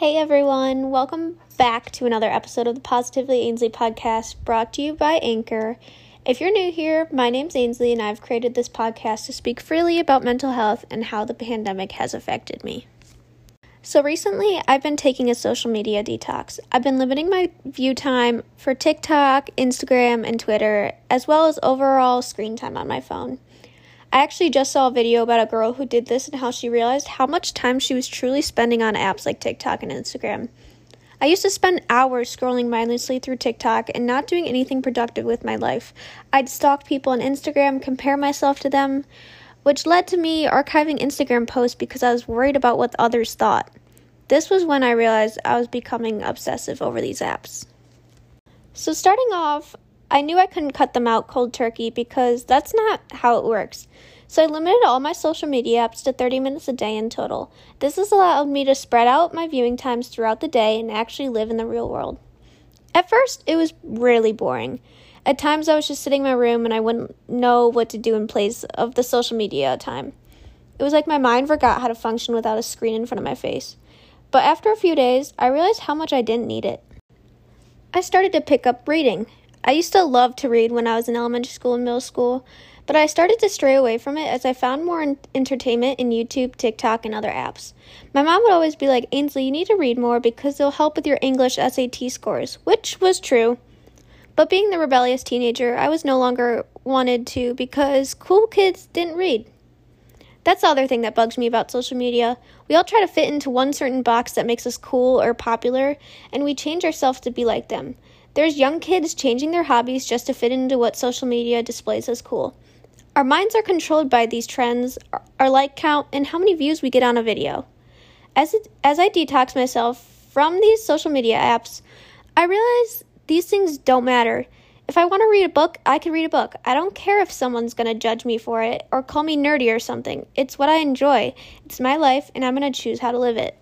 Hey everyone, welcome back to another episode of the Positively Ainsley podcast brought to you by Anchor. If you're new here, my name's Ainsley and I've created this podcast to speak freely about mental health and how the pandemic has affected me. So recently, I've been taking a social media detox. I've been limiting my view time for TikTok, Instagram, and Twitter, as well as overall screen time on my phone. I actually just saw a video about a girl who did this and how she realized how much time she was truly spending on apps like TikTok and Instagram. I used to spend hours scrolling mindlessly through TikTok and not doing anything productive with my life. I'd stalk people on Instagram, compare myself to them, which led to me archiving Instagram posts because I was worried about what others thought. This was when I realized I was becoming obsessive over these apps. So, starting off, I knew I couldn't cut them out cold turkey because that's not how it works. So I limited all my social media apps to 30 minutes a day in total. This has allowed me to spread out my viewing times throughout the day and actually live in the real world. At first, it was really boring. At times, I was just sitting in my room and I wouldn't know what to do in place of the social media time. It was like my mind forgot how to function without a screen in front of my face. But after a few days, I realized how much I didn't need it. I started to pick up reading, I used to love to read when I was in elementary school and middle school, but I started to stray away from it as I found more entertainment in YouTube, TikTok, and other apps. My mom would always be like, Ainsley, you need to read more because it'll help with your English SAT scores, which was true. But being the rebellious teenager, I was no longer wanted to because cool kids didn't read. That's the other thing that bugs me about social media. We all try to fit into one certain box that makes us cool or popular, and we change ourselves to be like them. There's young kids changing their hobbies just to fit into what social media displays as cool. Our minds are controlled by these trends, our like count, and how many views we get on a video. As, it, as I detox myself from these social media apps, I realize these things don't matter. If I want to read a book, I can read a book. I don't care if someone's going to judge me for it or call me nerdy or something. It's what I enjoy. It's my life, and I'm going to choose how to live it.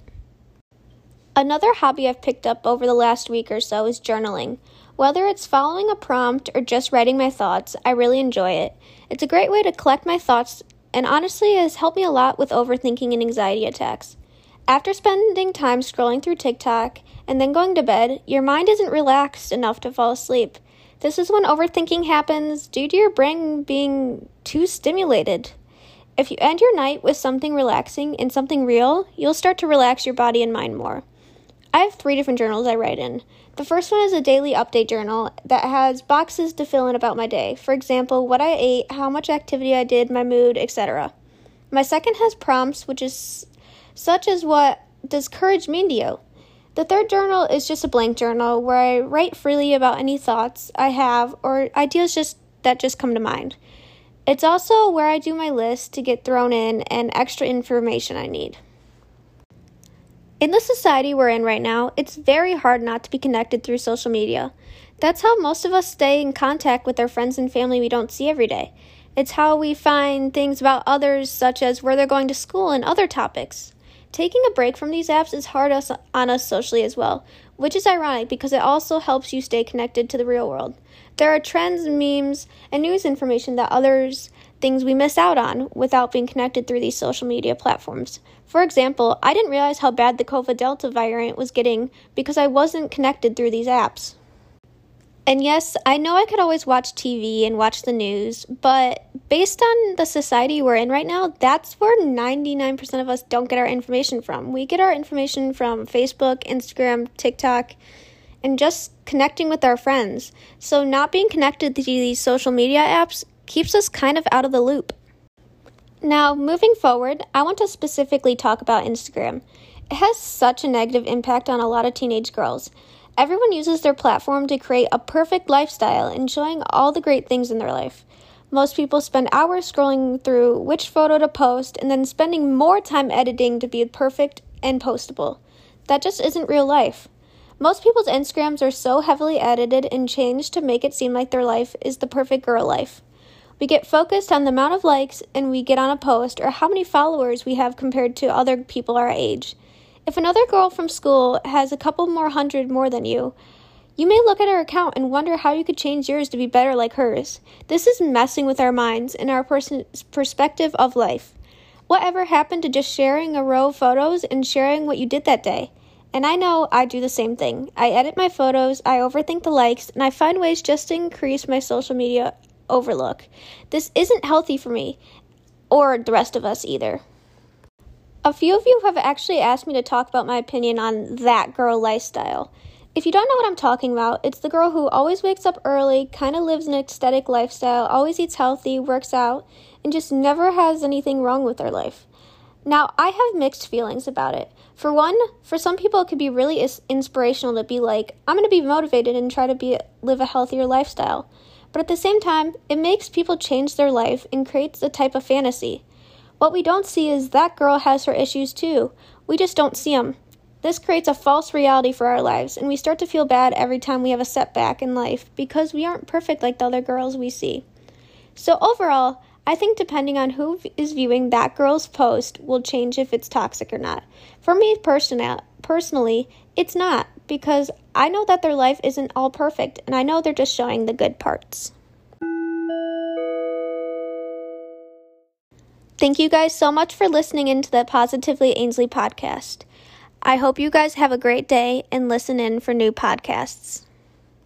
Another hobby I've picked up over the last week or so is journaling. Whether it's following a prompt or just writing my thoughts, I really enjoy it. It's a great way to collect my thoughts and honestly has helped me a lot with overthinking and anxiety attacks. After spending time scrolling through TikTok and then going to bed, your mind isn't relaxed enough to fall asleep. This is when overthinking happens due to your brain being too stimulated. If you end your night with something relaxing and something real, you'll start to relax your body and mind more. I have three different journals I write in. The first one is a daily update journal that has boxes to fill in about my day. For example, what I ate, how much activity I did, my mood, etc. My second has prompts, which is such as what does courage mean to you? The third journal is just a blank journal where I write freely about any thoughts I have or ideas just that just come to mind. It's also where I do my list to get thrown in and extra information I need. In the society we're in right now, it's very hard not to be connected through social media. That's how most of us stay in contact with our friends and family we don't see every day. It's how we find things about others, such as where they're going to school and other topics. Taking a break from these apps is hard on us socially as well, which is ironic because it also helps you stay connected to the real world. There are trends, memes, and news information that others things we miss out on without being connected through these social media platforms. For example, I didn't realize how bad the COVID Delta variant was getting because I wasn't connected through these apps. And yes, I know I could always watch TV and watch the news, but based on the society we're in right now, that's where 99% of us don't get our information from. We get our information from Facebook, Instagram, TikTok, and just connecting with our friends. So, not being connected to these social media apps keeps us kind of out of the loop. Now, moving forward, I want to specifically talk about Instagram. It has such a negative impact on a lot of teenage girls. Everyone uses their platform to create a perfect lifestyle, enjoying all the great things in their life. Most people spend hours scrolling through which photo to post and then spending more time editing to be perfect and postable. That just isn't real life. Most people's Instagrams are so heavily edited and changed to make it seem like their life is the perfect girl life. We get focused on the amount of likes and we get on a post or how many followers we have compared to other people our age. If another girl from school has a couple more hundred more than you, you may look at her account and wonder how you could change yours to be better like hers. This is messing with our minds and our person's perspective of life. Whatever happened to just sharing a row of photos and sharing what you did that day? And I know I do the same thing. I edit my photos, I overthink the likes, and I find ways just to increase my social media overlook. This isn't healthy for me, or the rest of us either. A few of you have actually asked me to talk about my opinion on that girl lifestyle. If you don't know what I'm talking about, it's the girl who always wakes up early, kind of lives an aesthetic lifestyle, always eats healthy, works out, and just never has anything wrong with their life. Now, I have mixed feelings about it. For one, for some people, it could be really inspirational to be like, I'm going to be motivated and try to be live a healthier lifestyle. But at the same time, it makes people change their life and creates a type of fantasy. What we don't see is that girl has her issues too. We just don't see them. This creates a false reality for our lives, and we start to feel bad every time we have a setback in life because we aren't perfect like the other girls we see. So, overall, I think depending on who is viewing that girl's post will change if it's toxic or not. For me person- personally, it's not because I know that their life isn't all perfect and I know they're just showing the good parts. Thank you guys so much for listening into the Positively Ainsley podcast. I hope you guys have a great day and listen in for new podcasts.